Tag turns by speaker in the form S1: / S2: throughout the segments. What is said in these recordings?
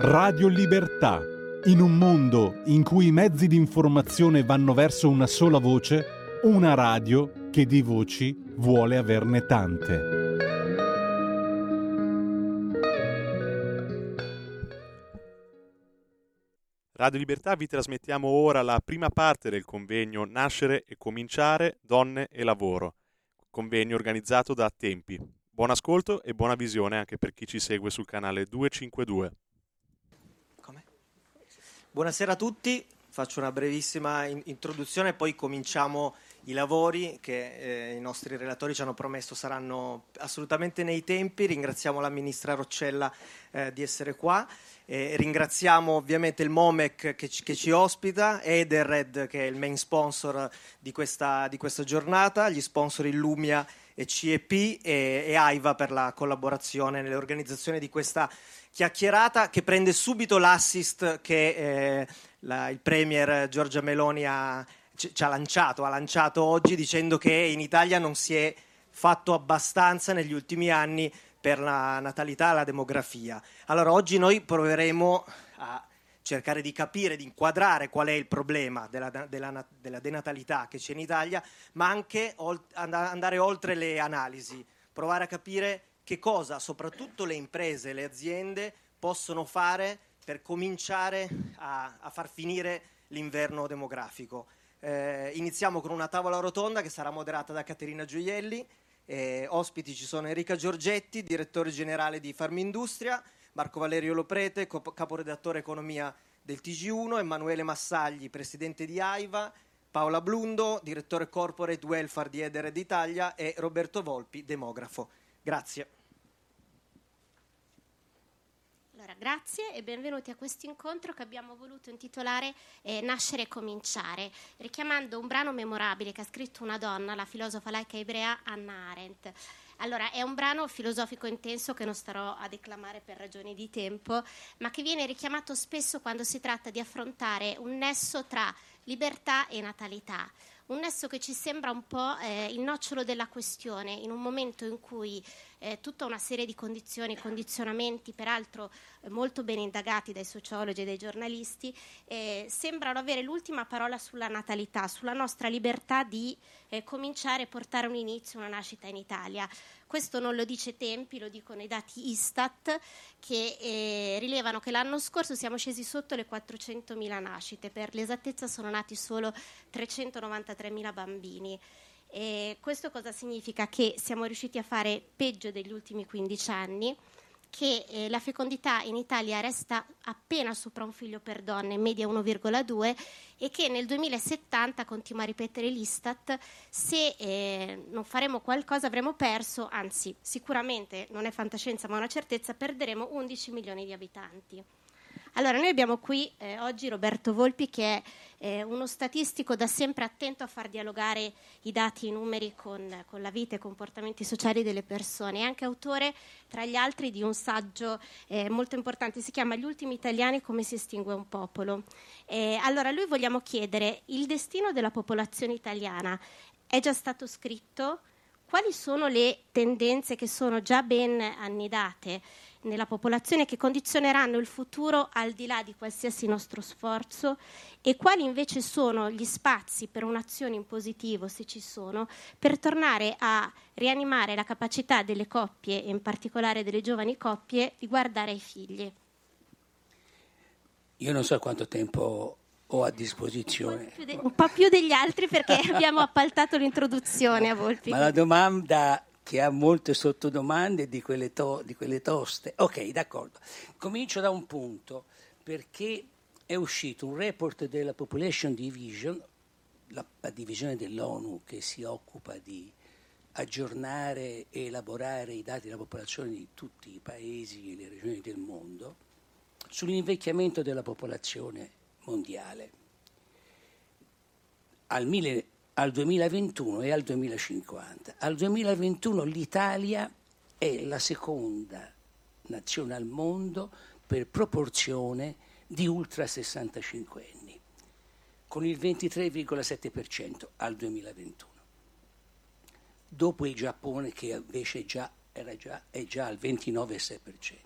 S1: Radio Libertà. In un mondo in cui i mezzi di informazione vanno verso una sola voce, una radio che di voci vuole averne tante.
S2: Radio Libertà vi trasmettiamo ora la prima parte del convegno Nascere e Cominciare, Donne e Lavoro, convegno organizzato da Tempi. Buon ascolto e buona visione anche per chi ci segue sul canale 252.
S3: Buonasera a tutti, faccio una brevissima in- introduzione e poi cominciamo i lavori che eh, i nostri relatori ci hanno promesso saranno assolutamente nei tempi. Ringraziamo la ministra Roccella eh, di essere qua. Eh, ringraziamo ovviamente il Momec che ci, che ci ospita, Ederred che è il main sponsor di questa, di questa giornata, gli sponsor Illumia e CEP e, e AIVA per la collaborazione nell'organizzazione di questa chiacchierata che prende subito l'assist che eh, la, il Premier Giorgia Meloni ha, ci, ci ha lanciato, ha lanciato oggi dicendo che in Italia non si è fatto abbastanza negli ultimi anni per la natalità e la demografia. Allora oggi noi proveremo a cercare di capire, di inquadrare qual è il problema della, della, della denatalità che c'è in Italia, ma anche andare oltre le analisi, provare a capire che cosa soprattutto le imprese, le aziende possono fare per cominciare a, a far finire l'inverno demografico. Eh, iniziamo con una tavola rotonda che sarà moderata da Caterina Gioielli. Eh, ospiti ci sono Enrica Giorgetti, direttore generale di Farmindustria, Marco Valerio Loprete, caporedattore economia del TG1, Emanuele Massagli, presidente di AIVA, Paola Blundo, direttore corporate welfare di Eder d'Italia e Roberto Volpi, demografo. Grazie.
S4: Allora, grazie e benvenuti a questo incontro che abbiamo voluto intitolare eh, Nascere e cominciare, richiamando un brano memorabile che ha scritto una donna, la filosofa laica ebrea Anna Arendt. Allora, è un brano filosofico intenso che non starò a declamare per ragioni di tempo, ma che viene richiamato spesso quando si tratta di affrontare un nesso tra libertà e natalità un nesso che ci sembra un po' eh, il nocciolo della questione in un momento in cui eh, tutta una serie di condizioni, condizionamenti, peraltro eh, molto ben indagati dai sociologi e dai giornalisti, eh, sembrano avere l'ultima parola sulla natalità, sulla nostra libertà di eh, cominciare a portare un inizio, una nascita in Italia. Questo non lo dice Tempi, lo dicono i dati Istat che eh, rilevano che l'anno scorso siamo scesi sotto le 400.000 nascite, per l'esattezza sono nati solo 393.000 bambini. E questo cosa significa? Che siamo riusciti a fare peggio degli ultimi 15 anni, che eh, la fecondità in Italia resta appena sopra un figlio per donna, in media 1,2, e che nel 2070, continua a ripetere l'Istat, se eh, non faremo qualcosa avremo perso, anzi sicuramente non è fantascienza ma una certezza, perderemo 11 milioni di abitanti. Allora, noi abbiamo qui eh, oggi Roberto Volpi che è eh, uno statistico da sempre attento a far dialogare i dati i numeri con, con, la vita e i comportamenti sociali delle persone, è anche autore, tra gli altri, di un saggio eh, molto importante, si chiama Gli ultimi italiani, come si estingue un popolo. Allora, lui vogliamo chiedere, il destino della popolazione italiana è già stato scritto? Quali sono le tendenze che sono già ben annidate? Nella popolazione che condizioneranno il futuro al di là di qualsiasi nostro sforzo e quali invece sono gli spazi per un'azione in positivo, se ci sono, per tornare a rianimare la capacità delle coppie e in particolare delle giovani coppie di guardare ai figli.
S5: Io non so quanto tempo ho a disposizione.
S4: Un po' più, de- un po più degli altri perché abbiamo appaltato l'introduzione a Volpi.
S5: Ma la domanda che ha molte sottodomande di quelle, to- di quelle toste. Ok, d'accordo. Comincio da un punto, perché è uscito un report della Population Division, la, la divisione dell'ONU che si occupa di aggiornare e elaborare i dati della popolazione di tutti i paesi e le regioni del mondo, sull'invecchiamento della popolazione mondiale. Al, mille, al 2021 e al 2050. Al 2021 l'Italia è la seconda nazione al mondo per proporzione di ultra 65 anni, con il 23,7% al 2021. Dopo il Giappone che invece già, già, è già al 29,6%.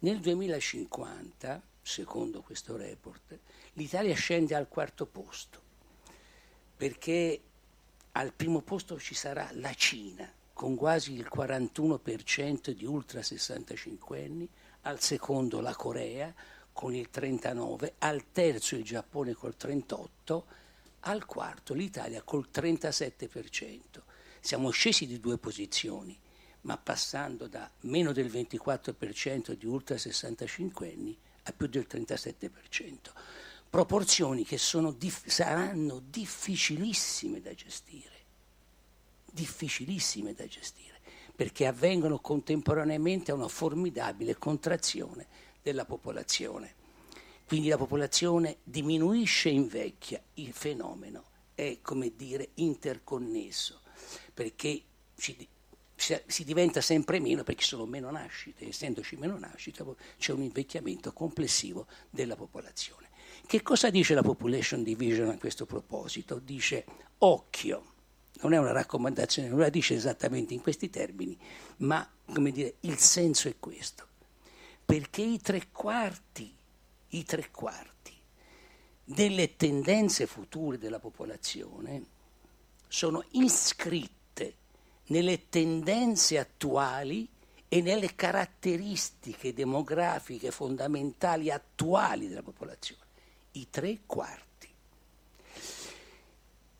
S5: Nel 2050, secondo questo report, l'Italia scende al quarto posto, perché al primo posto ci sarà la Cina, con quasi il 41% di ultra 65 anni, al secondo la Corea con il 39, al terzo il Giappone col 38, al quarto l'Italia col 37%. Siamo scesi di due posizioni, ma passando da meno del 24% di ultra 65 anni a più del 37%. Proporzioni che dif- saranno difficilissime da gestire, difficilissime da gestire, perché avvengono contemporaneamente a una formidabile contrazione della popolazione. Quindi la popolazione diminuisce e invecchia, il fenomeno è, come dire, interconnesso, perché ci, si diventa sempre meno perché ci sono meno nascite, essendoci meno nascite c'è un invecchiamento complessivo della popolazione. Che cosa dice la Population Division a questo proposito? Dice occhio, non è una raccomandazione, non la dice esattamente in questi termini, ma dire, il senso è questo, perché i tre quarti, i tre quarti delle tendenze future della popolazione sono iscritti nelle tendenze attuali e nelle caratteristiche demografiche fondamentali attuali della popolazione, i tre quarti.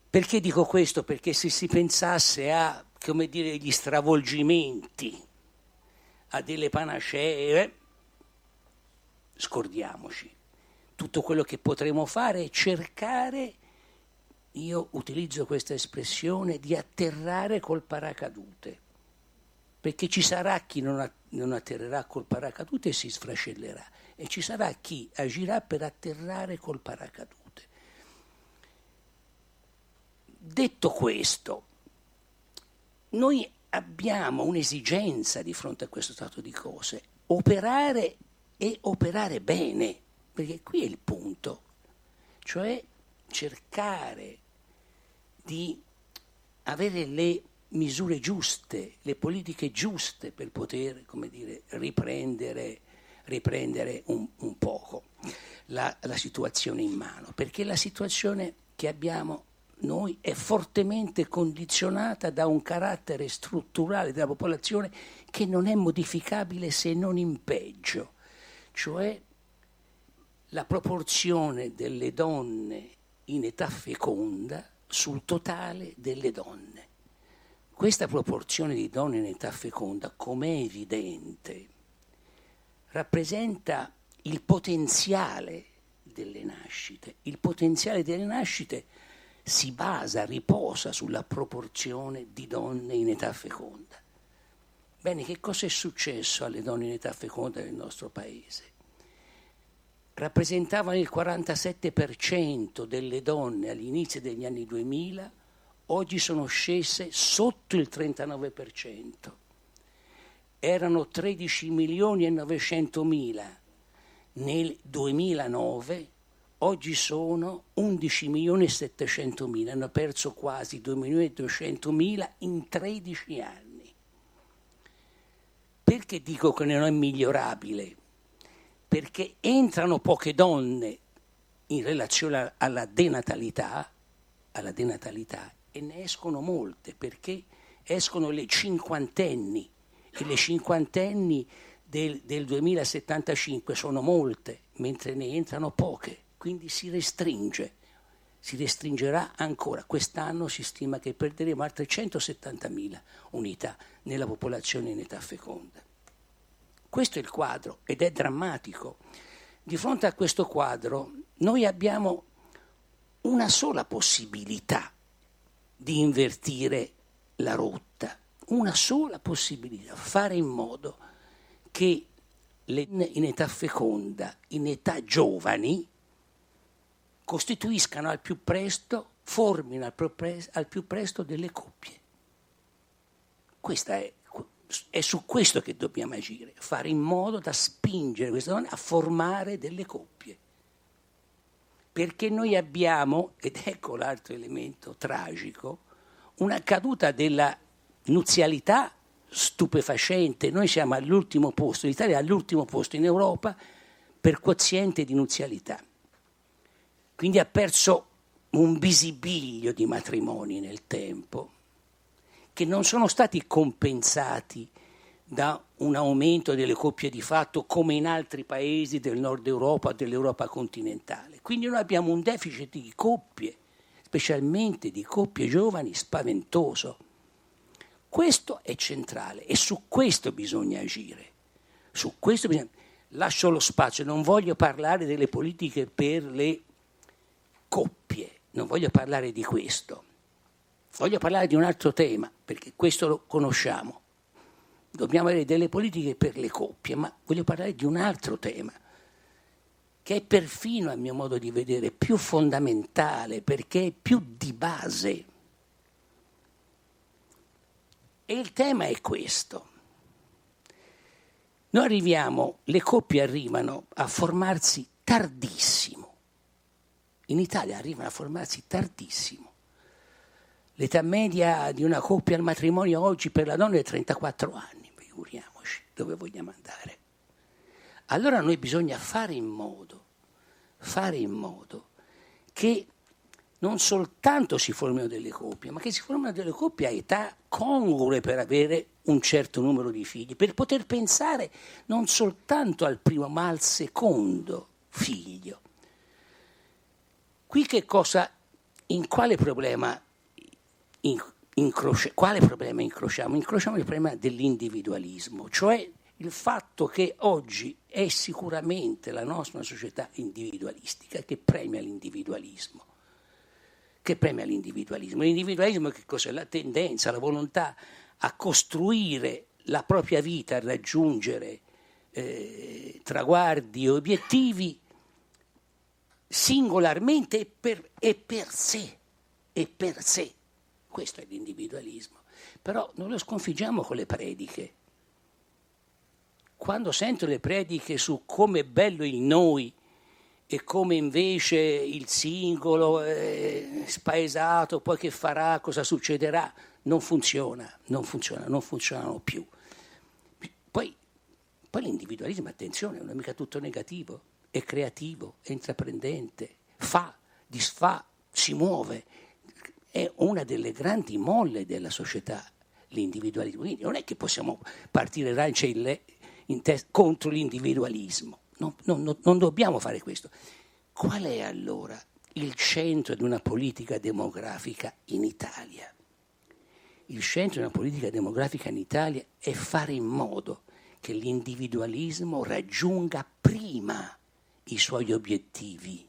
S5: Perché dico questo? Perché se si pensasse a, come dire, gli stravolgimenti, a delle panacee, scordiamoci. Tutto quello che potremo fare è cercare io utilizzo questa espressione di atterrare col paracadute, perché ci sarà chi non, atterrerà col paracadute e si sfrascellerà, e ci sarà chi agirà per atterrare col paracadute. Detto questo, noi abbiamo un'esigenza di fronte a questo stato di cose, operare e operare bene, perché qui è il punto, cioè cercare di avere le misure giuste, le politiche giuste per poter, come dire, riprendere, riprendere un, un poco la, la situazione in mano, perché la situazione che abbiamo noi è fortemente condizionata da un carattere strutturale della popolazione che non è modificabile se non in peggio, cioè la proporzione delle donne in età feconda sul totale delle donne. Questa proporzione di donne in età feconda, come è evidente, rappresenta il potenziale delle nascite. Il potenziale delle nascite si basa, riposa sulla proporzione di donne in età feconda. Bene, che cosa è successo alle donne in età feconda nel nostro paese? rappresentavano il 47% delle donne all'inizio degli anni 2000, oggi sono scese sotto il 39%. Erano 13 milioni e 900 mila nel 2009, oggi sono 11 milioni e 700 mila, hanno perso quasi 2 milioni e 200 mila in 13 anni. Perché dico che non è migliorabile? perché entrano poche donne in relazione alla denatalità, alla denatalità e ne escono molte perché escono le cinquantenni le cinquantenni del, del 2075 sono molte, mentre ne entrano poche, quindi si restringe, si restringerà ancora. Quest'anno si stima che perderemo altre 170.000 unità nella popolazione in età feconda. Questo è il quadro ed è drammatico. Di fronte a questo quadro noi abbiamo una sola possibilità di invertire la rotta, una sola possibilità, fare in modo che le in età feconda, in età giovani, costituiscano al più presto, formino al più presto delle coppie. Questa è è su questo che dobbiamo agire, fare in modo da spingere queste donne a formare delle coppie. Perché noi abbiamo, ed ecco l'altro elemento tragico, una caduta della nuzialità stupefacente. Noi siamo all'ultimo posto, l'Italia è all'ultimo posto in Europa per quoziente di nuzialità. Quindi ha perso un visibilio di matrimoni nel tempo che non sono stati compensati da un aumento delle coppie di fatto come in altri paesi del nord Europa, dell'Europa continentale. Quindi noi abbiamo un deficit di coppie, specialmente di coppie giovani, spaventoso. Questo è centrale e su questo bisogna agire. Su questo bisogna... Lascio lo spazio, non voglio parlare delle politiche per le coppie, non voglio parlare di questo. Voglio parlare di un altro tema, perché questo lo conosciamo. Dobbiamo avere delle politiche per le coppie, ma voglio parlare di un altro tema, che è perfino, a mio modo di vedere, più fondamentale, perché è più di base. E il tema è questo. Noi arriviamo, le coppie arrivano a formarsi tardissimo. In Italia arrivano a formarsi tardissimo. L'età media di una coppia al matrimonio oggi per la donna è 34 anni, figuriamoci dove vogliamo andare. Allora noi bisogna fare in modo, fare in modo che non soltanto si formino delle coppie, ma che si formino delle coppie a età congrue per avere un certo numero di figli, per poter pensare non soltanto al primo ma al secondo figlio. Qui che cosa, in quale problema incroci- quale problema incrociamo? Incrociamo il problema dell'individualismo, cioè il fatto che oggi è sicuramente la nostra società individualistica che premia l'individualismo. Che premia l'individualismo. L'individualismo che cos'è? La tendenza, la volontà a costruire la propria vita, a raggiungere eh, traguardi obiettivi singolarmente e per, e per sé, e per sé. Questo è l'individualismo. Però non lo sconfiggiamo con le prediche. Quando sento le prediche su come è bello il noi e come invece il singolo è spaesato, poi che farà, cosa succederà, non funziona, non funziona, non funzionano più. Poi, poi l'individualismo, attenzione, non è mica tutto negativo, è creativo, è intraprendente, fa, disfa, si muove è una delle grandi molle della società, l'individualismo. Quindi non è che possiamo partire rancia in in test, contro l'individualismo, non, non, non dobbiamo fare questo. Qual è allora il centro di una politica demografica in Italia? Il centro di una politica demografica in Italia è fare in modo che l'individualismo raggiunga prima i suoi obiettivi,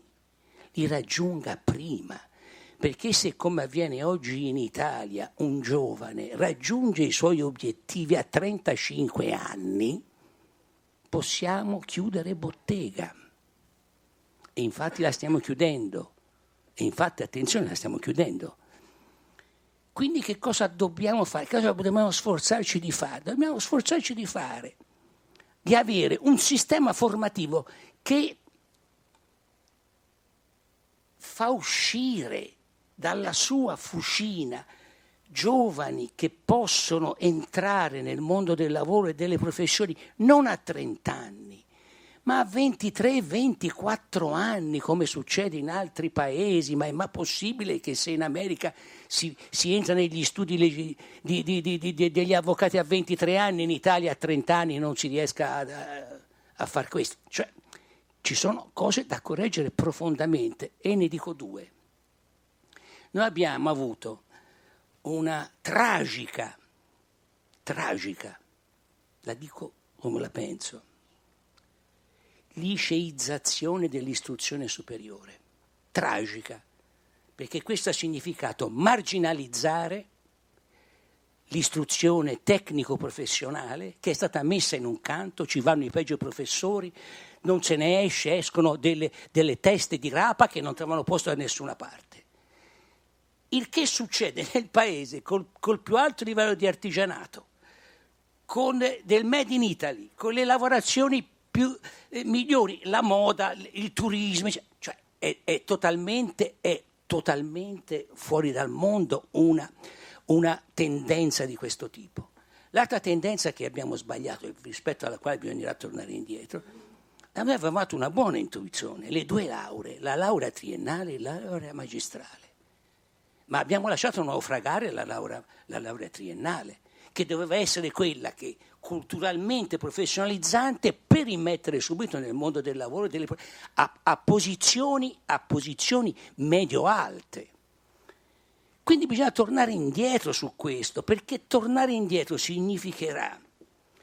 S5: li raggiunga prima perché se come avviene oggi in Italia un giovane raggiunge i suoi obiettivi a 35 anni, possiamo chiudere bottega. E infatti la stiamo chiudendo. E infatti, attenzione, la stiamo chiudendo. Quindi che cosa dobbiamo fare? Cosa dobbiamo sforzarci di fare? Dobbiamo sforzarci di fare, di avere un sistema formativo che fa uscire dalla sua fucina giovani che possono entrare nel mondo del lavoro e delle professioni non a 30 anni, ma a 23-24 anni, come succede in altri paesi, ma è mai possibile che se in America si, si entra negli studi di, di, di, degli avvocati a 23 anni, in Italia a 30 anni non si riesca a, a, a fare questo? Cioè, ci sono cose da correggere profondamente e ne dico due. Noi abbiamo avuto una tragica, tragica, la dico come la penso, liceizzazione dell'istruzione superiore. Tragica, perché questo ha significato marginalizzare l'istruzione tecnico-professionale che è stata messa in un canto, ci vanno i peggio professori, non se ne esce, escono delle, delle teste di rapa che non trovano posto da nessuna parte. Il che succede nel paese col, col più alto livello di artigianato, con del made in Italy, con le lavorazioni più eh, migliori, la moda, il turismo, cioè è, è, totalmente, è totalmente fuori dal mondo una, una tendenza di questo tipo. L'altra tendenza che abbiamo sbagliato, rispetto alla quale bisognerà tornare indietro, noi avevamo fatto una buona intuizione, le due lauree, la laurea triennale e la laurea magistrale. Ma abbiamo lasciato naufragare la laurea, la laurea triennale, che doveva essere quella che culturalmente professionalizzante per immettere subito nel mondo del lavoro delle, a, a, posizioni, a posizioni medio-alte. Quindi bisogna tornare indietro su questo, perché tornare indietro significherà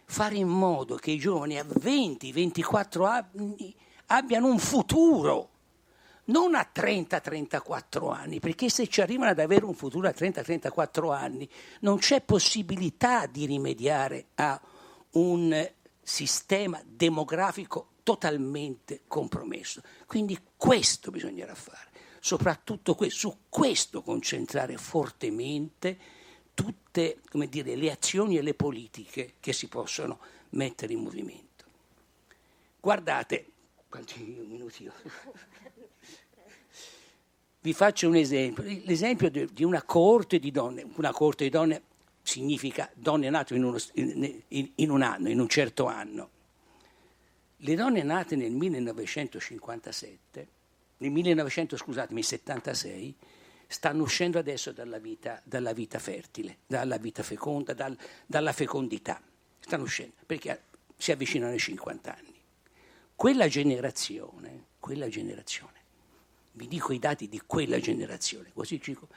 S5: fare in modo che i giovani a 20-24 anni abbiano un futuro, non a 30-34 anni, perché se ci arrivano ad avere un futuro a 30-34 anni non c'è possibilità di rimediare a un sistema demografico totalmente compromesso. Quindi questo bisognerà fare, soprattutto questo, su questo concentrare fortemente tutte dire, le azioni e le politiche che si possono mettere in movimento. Guardate, quanti minuti ho? Vi faccio un esempio, l'esempio di una coorte di donne, una coorte di donne significa donne nate in, uno, in, in, un anno, in un certo anno. Le donne nate nel 1957, nel 1976, stanno uscendo adesso dalla vita, dalla vita fertile, dalla vita feconda, dal, dalla fecondità. Stanno uscendo perché si avvicinano ai 50 anni. Quella generazione, quella generazione, vi dico i dati di quella generazione, così dico,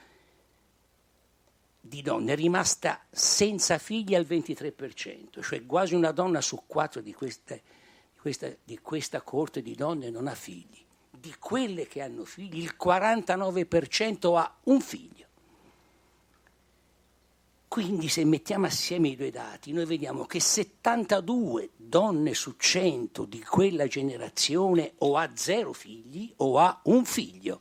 S5: di donne è rimasta senza figli al 23%, cioè quasi una donna su quattro di questa, di questa, di questa corte di donne non ha figli. Di quelle che hanno figli, il 49% ha un figlio. Quindi se mettiamo assieme i due dati, noi vediamo che 72 donne su 100 di quella generazione o ha zero figli o ha un figlio.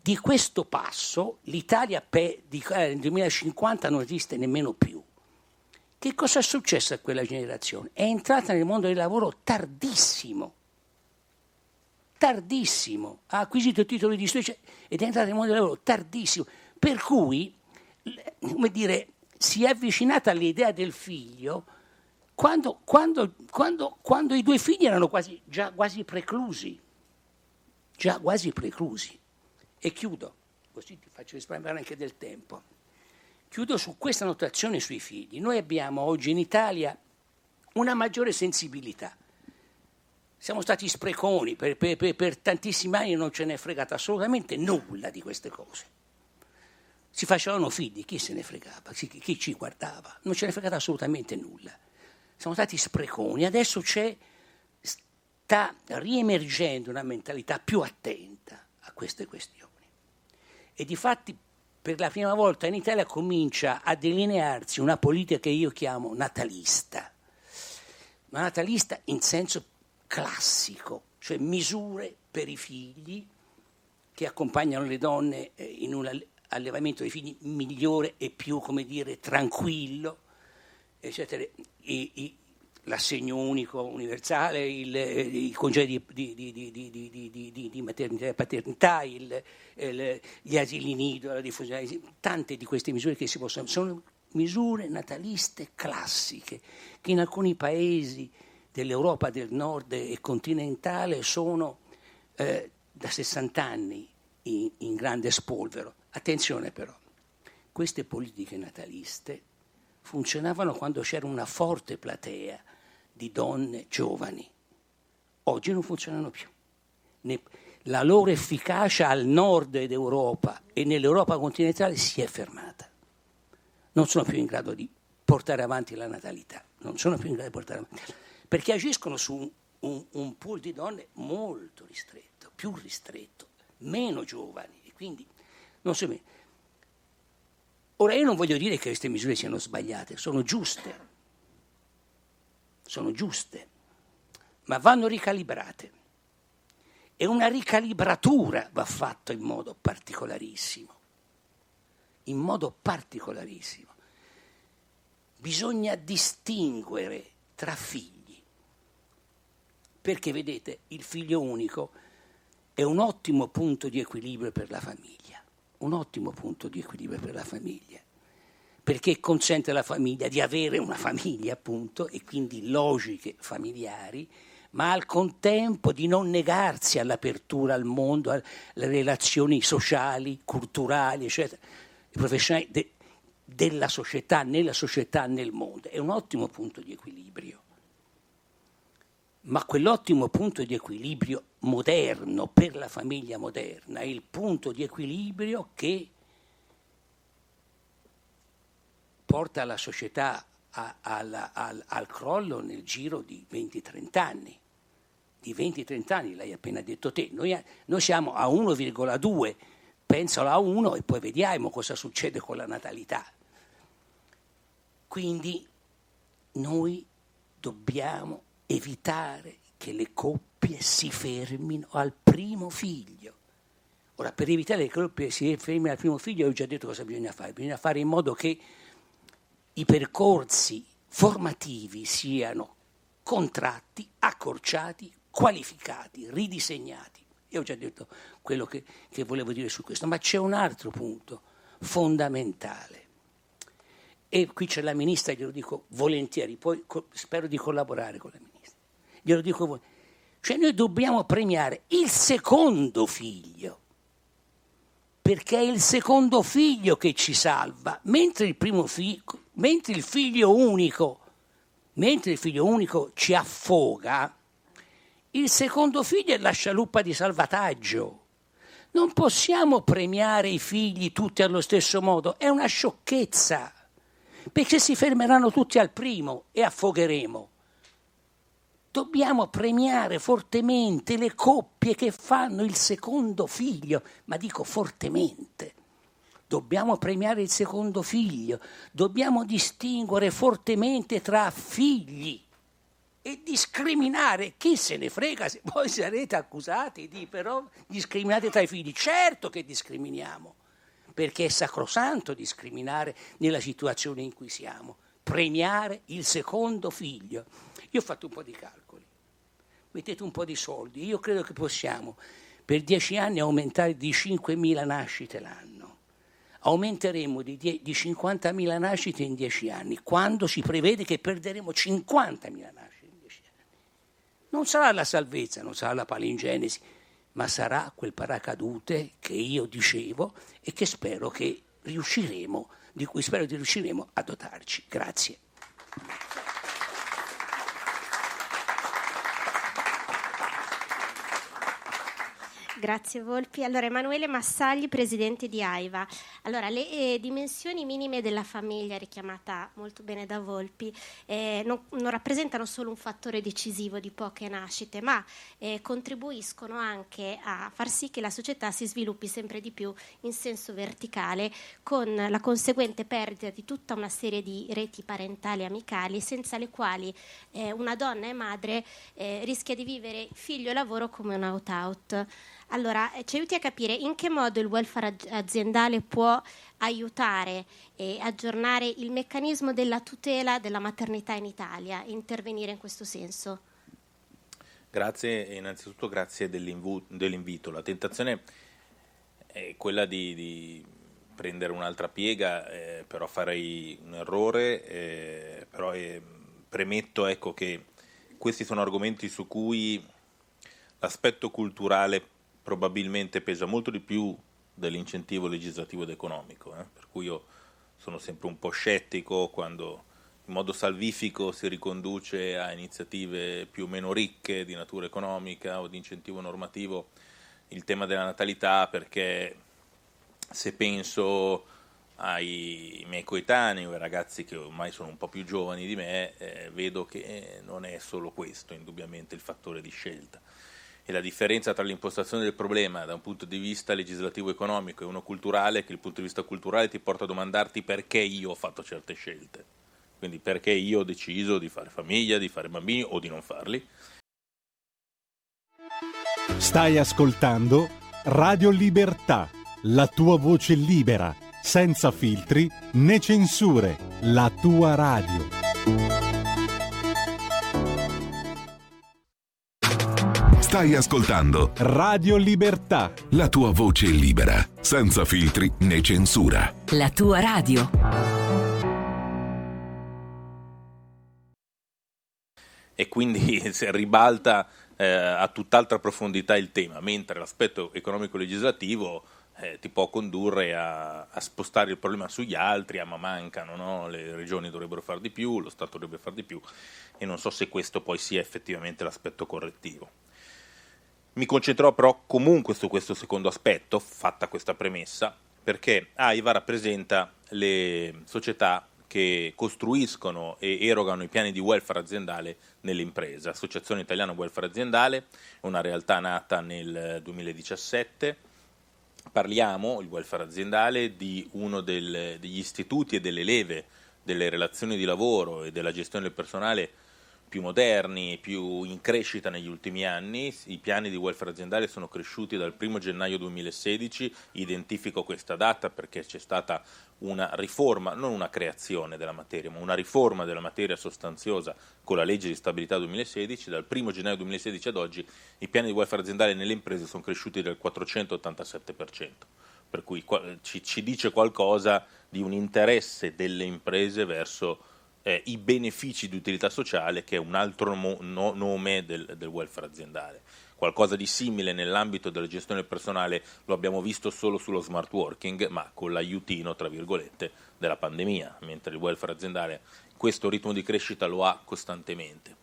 S5: Di questo passo l'Italia pe- di, eh, nel 2050 non esiste nemmeno più. Che cosa è successo a quella generazione? È entrata nel mondo del lavoro tardissimo tardissimo, ha acquisito il titolo di studio ed è entrato nel mondo del lavoro tardissimo, per cui, come dire, si è avvicinata all'idea del figlio quando, quando, quando, quando i due figli erano quasi, già quasi preclusi, già quasi preclusi. E chiudo, così ti faccio risparmiare anche del tempo. Chiudo su questa notazione sui figli. Noi abbiamo oggi in Italia una maggiore sensibilità siamo stati spreconi, per, per, per, tantissimi anni non ce ne è fregata assolutamente nulla di queste cose. Si facevano figli, chi se ne fregava, chi, chi ci guardava, non ce ne è fregata assolutamente nulla. Siamo stati spreconi, adesso c'è, sta riemergendo una mentalità più attenta a queste questioni. E di fatti per la prima volta in Italia comincia a delinearsi una politica che io chiamo natalista, ma natalista in senso classico, cioè misure per i figli che accompagnano le donne eh, in un allevamento dei figli migliore e più, come dire, tranquillo, eccetera. I, i, l'assegno unico universale, il, eh, i congedi di, di, di, di, maternità e paternità, il, il, gli asili nido, la diffusione, tante di queste misure che si possono, sono misure nataliste classiche che in alcuni paesi dell'Europa del nord e continentale sono eh, da 60 anni in, in grande spolvero. Attenzione però, queste politiche nataliste funzionavano quando c'era una forte platea di donne giovani. Oggi non funzionano più. La loro efficacia al nord d'Europa e nell'Europa continentale si è fermata. Non sono più in grado di portare avanti la natalità, non sono più in grado di portare avanti perché agiscono su un, un, un pool di donne molto ristretto, più ristretto, meno giovani. E quindi non so bene. Ora io non voglio dire che queste misure siano sbagliate, sono giuste, sono giuste, ma vanno ricalibrate. E una ricalibratura va fatta in modo particolarissimo, in modo particolarissimo. Bisogna distinguere tra figli perché vedete, il figlio unico è un ottimo punto di equilibrio per la famiglia, un ottimo punto di equilibrio per la famiglia, perché consente alla famiglia di avere una famiglia, appunto, e quindi logiche familiari, ma al contempo di non negarsi all'apertura al mondo, alle relazioni sociali, culturali, eccetera, professionali de, della società, nella società, nel mondo. È un ottimo punto di equilibrio. Ma quell'ottimo punto di equilibrio moderno per la famiglia moderna è il punto di equilibrio che porta la società a, al, al, al, crollo nel giro di 20-30 anni. Di 20-30 anni, l'hai appena detto te. Noi, noi siamo a 1,2, pensalo a 1 e poi vediamo cosa succede con la natalità. Quindi noi dobbiamo evitare che le coppie si fermino al primo figlio. Ora, per evitare che le coppie si fermino al primo figlio, ho già detto cosa bisogna fare. Bisogna fare in modo che i percorsi formativi siano contratti, accorciati, qualificati, ridisegnati. Io ho già detto quello che, che volevo dire su questo, ma c'è un altro punto fondamentale. E qui c'è la ministra, glielo dico volentieri, poi co- spero di collaborare con la ministra. Glielo dico volentieri. Cioè noi dobbiamo premiare il secondo figlio perché è il secondo figlio che ci salva, mentre il primo figlio, mentre il figlio unico, mentre il figlio unico ci affoga, il secondo figlio è la scialuppa di salvataggio. Non possiamo premiare i figli tutti allo stesso modo, è una sciocchezza, perché si fermeranno tutti al primo e affogheremo. Dobbiamo premiare fortemente le coppie che fanno il secondo figlio, ma dico fortemente. Dobbiamo premiare il secondo figlio, dobbiamo distinguere fortemente tra figli e discriminare. Chi se ne frega se poi sarete accusati di però discriminate tra i figli? Certo che discriminiamo, perché è sacrosanto discriminare nella situazione in cui siamo. Premiare il secondo figlio. Io ho fatto un po' di calcoli, mettete un po' di soldi, io credo che possiamo per dieci anni aumentare di 5.000 nascite l'anno. Aumenteremo di, die- di 50.000 nascite in dieci anni, quando si prevede che perderemo 50.000 nascite in dieci anni. Non sarà la salvezza, non sarà la palingenesi, ma sarà quel paracadute che io dicevo e che spero che riusciremo, di cui spero di riusciremo a dotarci. Grazie.
S4: Grazie Volpi. Allora, Emanuele Massagli, presidente di AIVA. Allora, le eh, dimensioni minime della famiglia, richiamata molto bene da Volpi, eh, non, non, rappresentano solo un fattore decisivo di poche nascite, ma eh, contribuiscono anche a far sì che la società si sviluppi sempre di più in senso verticale, con la conseguente perdita di tutta una serie di reti parentali e amicali, senza le quali eh, una donna e madre eh, rischia di vivere figlio e lavoro come un out-out. Allora, eh, ci aiuti a capire in che modo il welfare aziendale può aiutare e aggiornare il meccanismo della tutela della maternità in Italia e intervenire in questo senso?
S6: Grazie, innanzitutto grazie dell'invito. La tentazione è quella di, di prendere un'altra piega, eh, però farei un errore, eh, però eh, premetto ecco, che questi sono argomenti su cui l'aspetto culturale probabilmente pesa molto di più dell'incentivo legislativo ed economico, eh? per cui io sono sempre un po' scettico quando in modo salvifico si riconduce a iniziative più o meno ricche di natura economica o di incentivo normativo il tema della natalità perché se penso ai miei coetanei o ai ragazzi che ormai sono un po' più giovani di me, eh, vedo che non è solo questo indubbiamente il fattore di scelta e la differenza tra l'impostazione del problema da un punto di vista legislativo economico e uno culturale che il punto di vista culturale ti porta a domandarti perché io ho fatto certe scelte, quindi perché io ho deciso di fare famiglia, di fare bambini o di non farli.
S1: Stai ascoltando Radio Libertà, la tua voce libera, senza filtri né censure, la tua radio.
S7: Stai ascoltando
S1: Radio Libertà.
S7: La tua voce libera, senza filtri né censura.
S8: La tua radio.
S6: E quindi si ribalta eh, a tutt'altra profondità il tema, mentre l'aspetto economico-legislativo eh, ti può condurre a, a, spostare il problema sugli altri, ah ma mancano, no? le regioni dovrebbero fare di più, lo Stato dovrebbe fare di più e non so se questo poi sia effettivamente l'aspetto correttivo. Mi concentrerò però comunque su questo secondo aspetto, fatta questa premessa, perché AIVA rappresenta le società che costruiscono e erogano i piani di welfare aziendale nelle imprese. Associazione Italiana Welfare Aziendale è una realtà nata nel 2017 parliamo, il welfare aziendale, di uno del, degli istituti e delle leve delle relazioni di lavoro e della gestione del personale più moderni più in crescita negli ultimi anni. I piani di welfare aziendale sono cresciuti dal 1 gennaio 2016, identifico questa data perché c'è stata una riforma, non una creazione della materia, ma una riforma della materia sostanziosa con la legge di stabilità 2016. Dal 1 gennaio 2016 ad oggi i piani di welfare aziendale nelle imprese sono cresciuti del 487%, per cui ci dice qualcosa di un interesse delle imprese verso eh, i benefici di utilità sociale, che è un altro mo- no- nome del, del welfare aziendale. Qualcosa di simile nell'ambito della gestione personale lo abbiamo visto solo sullo smart working, ma con l'aiutino, tra virgolette, della pandemia, mentre il welfare aziendale questo ritmo di crescita lo ha costantemente.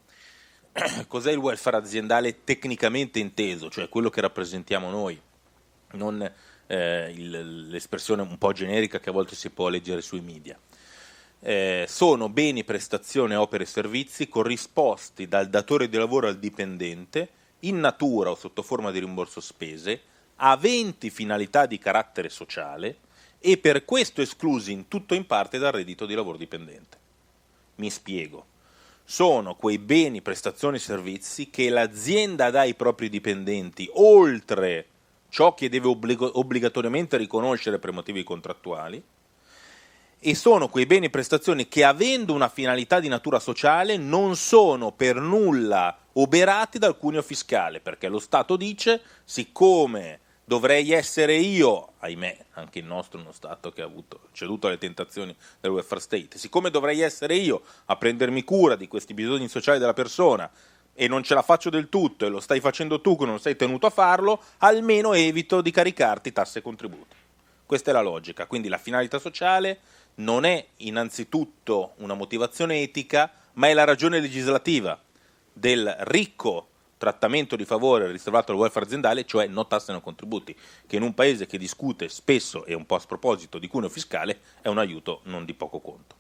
S6: Cos'è il welfare aziendale tecnicamente inteso, cioè quello che rappresentiamo noi, non eh, il, l'espressione un po' generica che a volte si può leggere sui media? Eh, sono beni, prestazioni, opere e servizi corrisposti dal datore di lavoro al dipendente in natura o sotto forma di rimborso spese, aventi finalità di carattere sociale e per questo esclusi in tutto o in parte dal reddito di lavoro dipendente. Mi spiego. Sono quei beni, prestazioni e servizi che l'azienda dà ai propri dipendenti oltre ciò che deve obbligo- obbligatoriamente riconoscere per motivi contrattuali, e sono quei beni e prestazioni che avendo una finalità di natura sociale non sono per nulla oberati dal cuneo fiscale, perché lo Stato dice siccome dovrei essere io, ahimè, anche il nostro è uno Stato che ha avuto, ceduto alle tentazioni del welfare state, siccome dovrei essere io a prendermi cura di questi bisogni sociali della persona e non ce la faccio del tutto e lo stai facendo tu che non sei tenuto a farlo, almeno evito di caricarti tasse e contributi. Questa è la logica, quindi la finalità sociale non è innanzitutto una motivazione etica, ma è la ragione legislativa del ricco trattamento di favore riservato al welfare aziendale, cioè no tasse no contributi, che in un paese che discute spesso e un po' a sproposito di cuneo fiscale è un aiuto non di poco conto.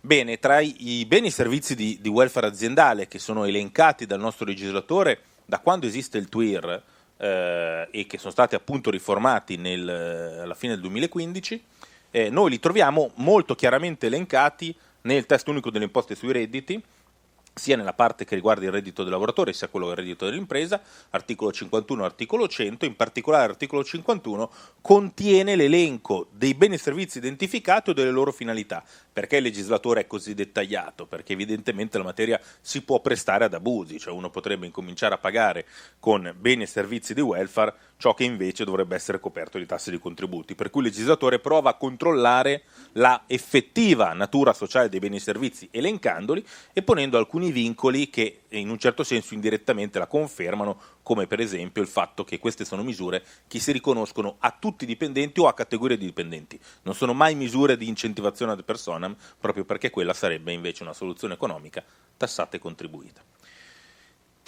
S6: Bene, tra i beni e servizi di, di welfare aziendale che sono elencati dal nostro legislatore da quando esiste il TWIR eh, e che sono stati appunto riformati nel, alla fine del 2015, eh, noi li troviamo molto chiaramente elencati nel testo unico delle imposte sui redditi, sia nella parte che riguarda il reddito del lavoratore sia quello del reddito dell'impresa, articolo 51 e articolo 100, in particolare l'articolo 51 contiene l'elenco dei beni e servizi identificati o delle loro finalità. Perché il legislatore è così dettagliato? Perché evidentemente la materia si può prestare ad abusi, cioè uno potrebbe incominciare a pagare con beni e servizi di welfare ciò che invece dovrebbe essere coperto di tasse di contributi. Per cui il legislatore prova a controllare la effettiva natura sociale dei beni e servizi elencandoli e ponendo alcuni vincoli che in un certo senso indirettamente la confermano, come per esempio il fatto che queste sono misure che si riconoscono a tutti i dipendenti o a categorie di dipendenti. Non sono mai misure di incentivazione ad personam, proprio perché quella sarebbe invece una soluzione economica tassata e contribuita.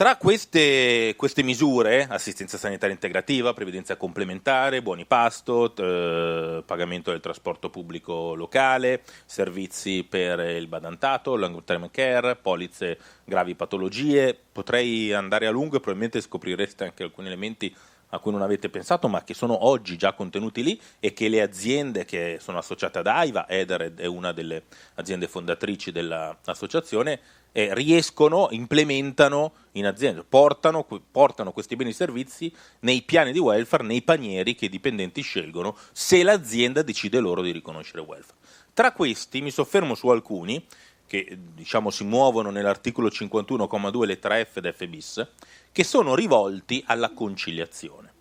S6: Tra queste, queste, misure, assistenza sanitaria integrativa, previdenza complementare, buoni pasto, eh, pagamento del trasporto pubblico locale, servizi per il badantato, long term care, polizze gravi patologie, potrei andare a lungo e probabilmente scoprireste anche alcuni elementi a cui non avete pensato, ma che sono oggi già contenuti lì e che le aziende che sono associate ad AIVA, Edered è una delle aziende fondatrici dell'associazione, eh, riescono, implementano in azienda, portano, portano, questi beni e servizi nei piani di welfare, nei panieri che i dipendenti scelgono se l'azienda decide loro di riconoscere welfare. Tra questi mi soffermo su alcuni che diciamo, si muovono nell'articolo 51,2 lettera F ed F bis, che sono rivolti alla conciliazione.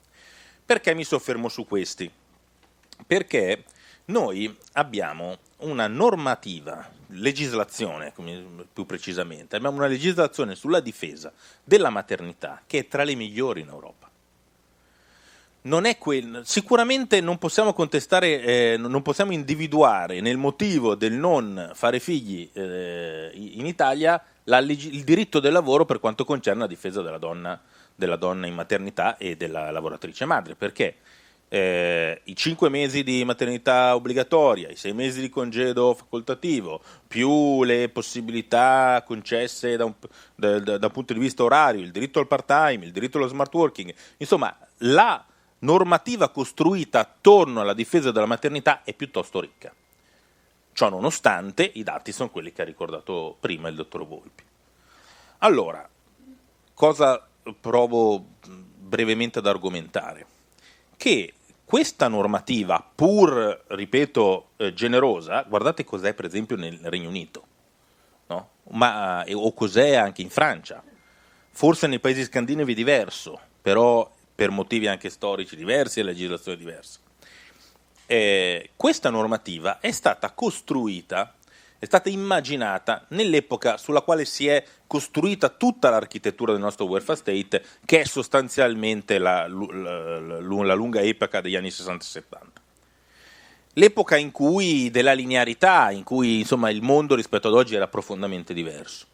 S6: Perché mi soffermo su questi? Perché Noi abbiamo una normativa, legislazione più precisamente, abbiamo una legislazione sulla difesa della maternità che è tra le migliori in Europa. Non quel, sicuramente non possiamo contestare, eh, non possiamo individuare nel motivo del non fare figli eh, in Italia la, il diritto del lavoro per quanto concerne la difesa della donna, della donna in maternità e della lavoratrice madre, perché eh, i 5 mesi di maternità obbligatoria, i 6 mesi di congedo facoltativo, più le possibilità concesse da un, da, da, da un punto di vista orario, il diritto al part-time, il diritto allo smart working, insomma la normativa costruita attorno alla difesa della maternità è piuttosto ricca. Ciò nonostante, i dati sono quelli che ha ricordato prima il dottor Volpi. Allora, cosa provo brevemente ad argomentare? Che questa normativa, pur, ripeto, eh, generosa, guardate cos'è per esempio nel Regno Unito, no? Ma, eh, o cos'è anche in Francia. Forse nei paesi scandinavi è diverso, però per motivi anche storici diversi e legislazioni diverse. Eh, questa normativa è stata costruita è stata immaginata nell'epoca sulla quale si è costruita tutta l'architettura del nostro welfare state, che è sostanzialmente la, la, la, la lunga epoca degli anni 60 e 70 l'epoca in cui della linearità, in cui insomma, il mondo rispetto ad oggi era profondamente diverso.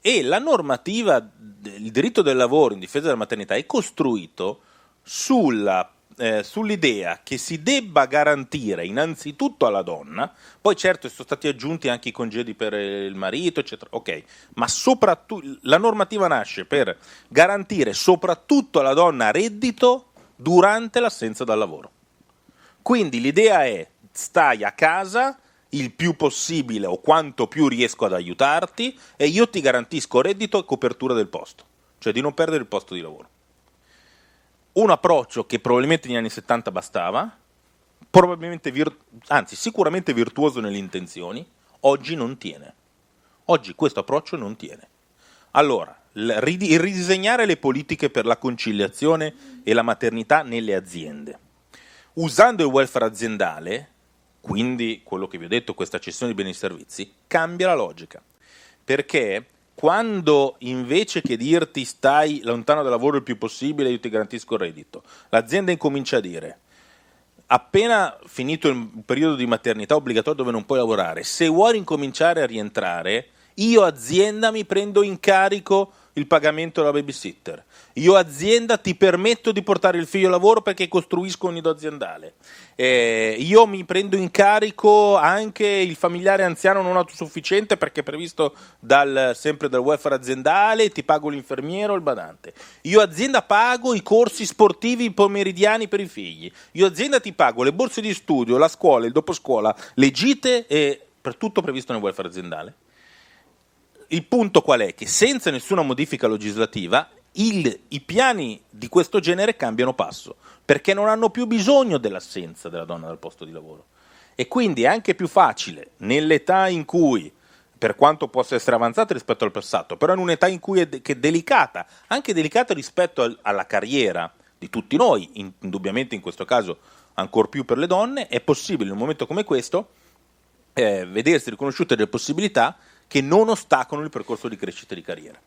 S6: E la normativa, il diritto del lavoro in difesa della maternità è costruito sulla eh, sull'idea che si debba garantire innanzitutto alla donna, poi certo sono stati aggiunti anche i congedi per il marito, eccetera, ok, ma soprattutto la normativa nasce per garantire soprattutto alla donna reddito durante l'assenza dal lavoro. Quindi l'idea è stai a casa il più possibile o quanto più riesco ad aiutarti e io ti garantisco reddito e copertura del posto, cioè di non perdere il posto di lavoro un approccio che probabilmente negli anni 70 bastava, probabilmente vir- anzi sicuramente virtuoso nelle intenzioni, oggi non tiene. Oggi questo approccio non tiene. Allora, il ridisegnare le politiche per la conciliazione e la maternità nelle aziende, usando il welfare aziendale, quindi quello che vi ho detto, questa cessione di beni e servizi, cambia la logica. Perché quando invece che dirti stai lontano dal lavoro il più possibile, io ti garantisco il reddito, l'azienda incomincia a dire appena finito il periodo di maternità obbligatorio dove non puoi lavorare, se vuoi incominciare a rientrare, io azienda mi prendo in carico il pagamento della babysitter. Io azienda ti permetto di portare il figlio a lavoro perché costruisco un nido aziendale. Eh, io mi prendo in carico anche il familiare anziano non autosufficiente perché è previsto dal, sempre dal welfare aziendale, ti pago l'infermiero, il badante. Io azienda pago i corsi sportivi pomeridiani per i figli. Io azienda ti pago le borse di studio, la scuola, il doposcuola, le gite e per tutto previsto nel welfare aziendale il punto qual è? Che senza nessuna modifica legislativa il, i piani di questo genere cambiano passo, perché non hanno più bisogno dell'assenza della donna dal posto di lavoro. E quindi è anche più facile, nell'età in cui, per quanto possa essere avanzata rispetto al passato, però in un'età in cui è, de- è delicata, anche delicata rispetto al, alla carriera di tutti noi, in, indubbiamente in questo caso ancor più per le donne, è possibile in un momento come questo eh, vedersi riconosciute delle possibilità che non ostacolano il percorso di crescita di carriera.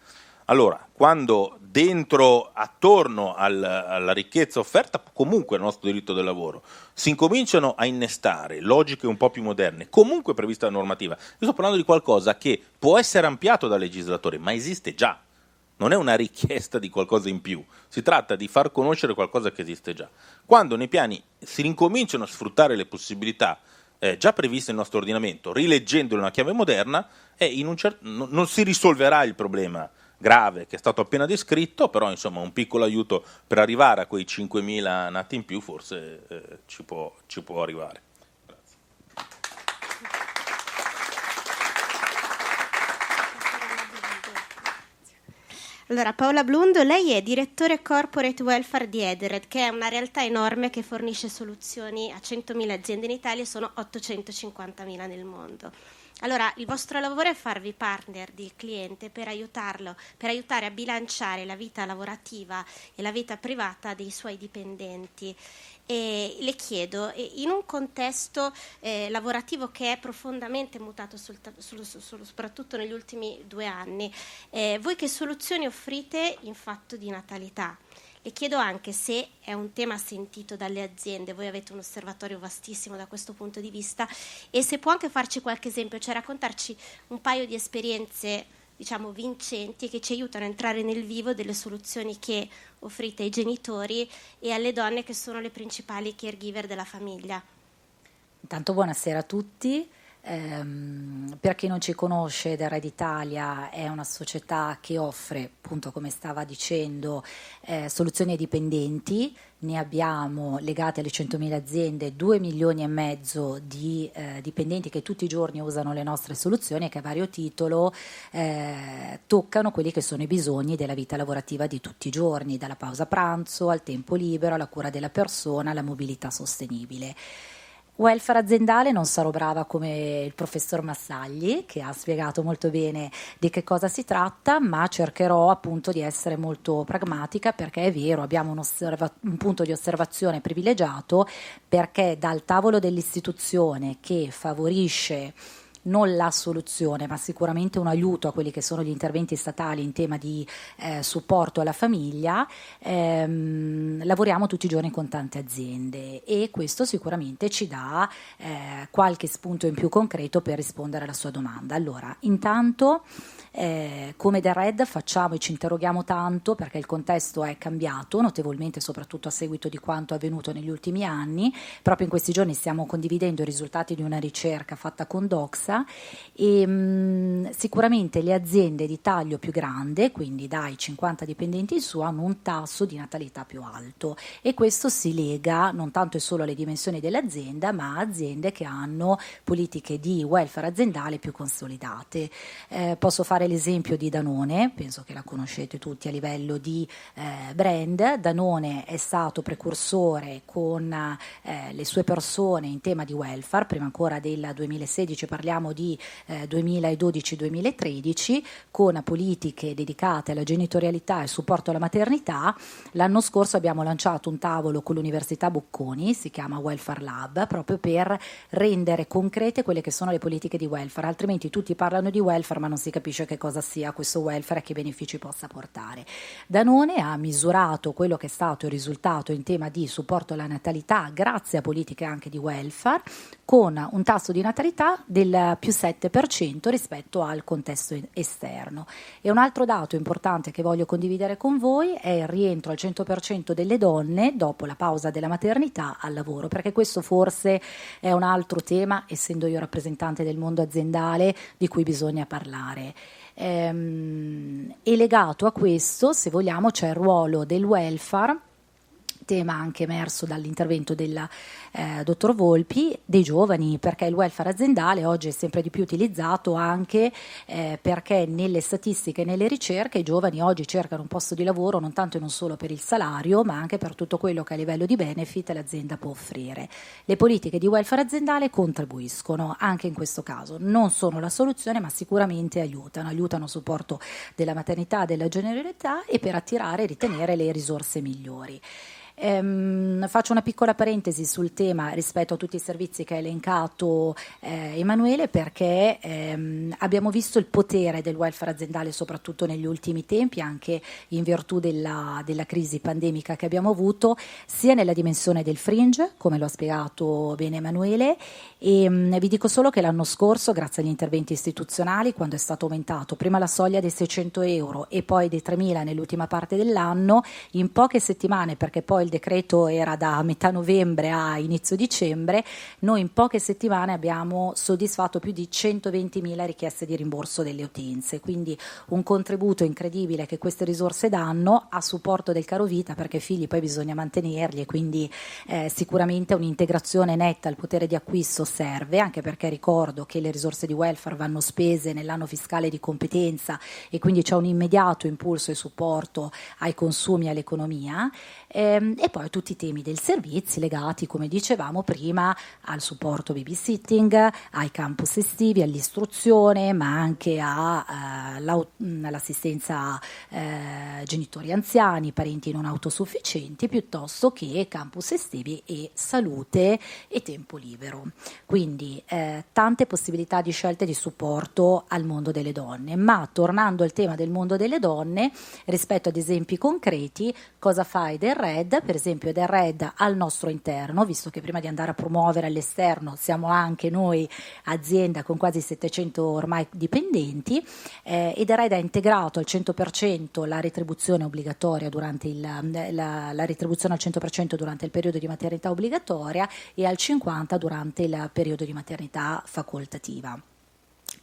S6: Allora, quando dentro, attorno al, alla ricchezza offerta, comunque al nostro diritto del lavoro, si incominciano a innestare logiche un po' più moderne, comunque prevista la normativa, io sto parlando di qualcosa che può essere ampliato dal legislatore, ma esiste già. Non è una richiesta di qualcosa in più, si tratta di far conoscere qualcosa che esiste già. Quando nei piani si incominciano a sfruttare le possibilità eh, già previste nel nostro ordinamento, rileggendolo in una chiave moderna, un cer- non si risolverà il problema grave che è stato appena descritto, però insomma un piccolo aiuto per arrivare a quei 5.000 nati in più forse eh, ci, può, ci può arrivare.
S4: Allora, Paola Blundo, lei è direttore corporate welfare di Edered, che è una realtà enorme che fornisce soluzioni a 100.000 aziende in Italia e sono 850.000 nel mondo. Allora, il vostro lavoro è farvi partner del cliente per aiutarlo, per aiutare a bilanciare la vita lavorativa e la vita privata dei suoi dipendenti. E le chiedo, in un contesto eh, lavorativo che è profondamente mutato sul, sul, sul, soprattutto negli ultimi due anni, eh, voi che soluzioni offrite in fatto di natalità? Le chiedo anche se è un tema sentito dalle aziende, voi avete un osservatorio vastissimo da questo punto di vista e se può anche farci qualche esempio, cioè raccontarci un paio di esperienze diciamo vincenti che ci aiutano a entrare nel vivo delle soluzioni che offrite ai genitori e alle donne che sono le principali caregiver della famiglia.
S8: Intanto buonasera a tutti. Um, per chi non ci conosce, The Red Italia è una società che offre, appunto come stava dicendo, eh, soluzioni ai dipendenti. Ne abbiamo legate alle 100.000 aziende 2 milioni e mezzo di eh, dipendenti che tutti i giorni usano le nostre soluzioni e che a vario titolo eh, toccano quelli che sono i bisogni della vita lavorativa di tutti i giorni, dalla pausa pranzo al tempo libero, alla cura della persona, alla mobilità sostenibile. Welfare aziendale non sarò brava come il professor Massagli che ha spiegato molto bene di che cosa si tratta, ma cercherò appunto di essere molto pragmatica perché è vero, abbiamo un, osserva- un punto di osservazione privilegiato perché dal tavolo dell'istituzione che favorisce non la soluzione, ma sicuramente un aiuto a quelli che sono gli interventi statali in tema di eh, supporto alla famiglia, ehm, lavoriamo tutti i giorni con tante aziende e questo sicuramente ci dà eh, qualche spunto in più concreto per rispondere alla sua domanda. Allora, intanto eh, come The Red facciamo e ci interroghiamo tanto perché il contesto è cambiato notevolmente, soprattutto a seguito di quanto avvenuto negli ultimi anni. Proprio in questi giorni stiamo condividendo i risultati di una ricerca fatta con Doxa e mh, mm, sicuramente le aziende di taglio più grande, quindi dai 50 dipendenti in su, hanno un tasso di natalità più alto e questo si lega non tanto e solo alle dimensioni dell'azienda, ma a aziende che hanno politiche di welfare aziendale più consolidate. Eh, posso fare fare l'esempio di Danone, penso che la conoscete tutti a livello di eh, brand. Danone è stato precursore con eh, le sue persone in tema di welfare, prima ancora del 2016 parliamo di eh, 2012-2013, con politiche dedicate alla genitorialità e supporto alla maternità. L'anno scorso abbiamo lanciato un tavolo con l'Università Bocconi, si chiama Welfare Lab, proprio per rendere concrete quelle che sono le politiche di welfare, altrimenti tutti parlano di welfare ma non si capisce che cosa sia questo welfare e che benefici possa portare. Danone ha misurato quello che è stato il risultato in tema di supporto alla natalità grazie a politiche anche di welfare con un tasso di natalità del più 7% rispetto al contesto esterno. E un altro dato importante che voglio condividere con voi è il rientro al 100% delle donne dopo la pausa della maternità al lavoro, perché questo forse è un altro tema, essendo io rappresentante del mondo aziendale, di cui bisogna parlare. Ehm, e legato a questo, se vogliamo, c'è il ruolo del welfare tema anche emerso dall'intervento del eh, dottor Volpi, dei giovani, perché il welfare aziendale oggi è sempre di più utilizzato anche eh, perché nelle statistiche e nelle ricerche i giovani oggi cercano un posto di lavoro non tanto e non solo per il salario, ma anche per tutto quello che a livello di benefit l'azienda può offrire. Le politiche di welfare aziendale contribuiscono anche in questo caso, non sono la soluzione, ma sicuramente aiutano, aiutano a supporto della maternità, della generalità e per attirare e ritenere le risorse migliori. Ehm, faccio una piccola parentesi sul tema rispetto a tutti i servizi che ha elencato eh, Emanuele perché ehm, abbiamo visto il potere del welfare aziendale soprattutto negli ultimi tempi anche in virtù della, della crisi pandemica che abbiamo avuto sia nella dimensione del fringe come lo ha spiegato bene Emanuele e mh, mm, vi dico solo che l'anno scorso grazie agli interventi istituzionali quando è stato aumentato prima la soglia dei 600 euro e poi dei 3.000 nell'ultima parte dell'anno in poche settimane perché poi il decreto era da metà novembre a inizio dicembre, noi in poche settimane abbiamo soddisfatto più di 120.000 richieste di rimborso delle utenze, quindi un contributo incredibile che queste risorse danno a supporto del caro vita perché i figli poi bisogna mantenerli e quindi eh, sicuramente un'integrazione netta al potere di acquisto serve, anche perché ricordo che le risorse di welfare vanno spese nell'anno fiscale di competenza e quindi c'è un immediato impulso e supporto ai consumi e all'economia. Eh, ehm, e poi tutti i temi del servizio legati, come dicevamo prima, al supporto babysitting, ai campus estivi, all'istruzione, ma anche all'assistenza eh, genitori anziani, parenti non autosufficienti, piuttosto che campus estivi e salute e tempo libero. Quindi eh, tante possibilità di scelte di supporto al mondo delle donne, ma tornando al tema del mondo delle donne, rispetto ad esempi concreti, cosa fa Edenred? Per esempio Edenred al nostro interno, visto che prima di andare a promuovere all'esterno siamo anche noi azienda con quasi 700 ormai dipendenti, eh, Edenred ha integrato al 100% la retribuzione obbligatoria durante il, la, la retribuzione al 100% durante il periodo di maternità obbligatoria e al 50% durante il periodo di maternità facoltativa.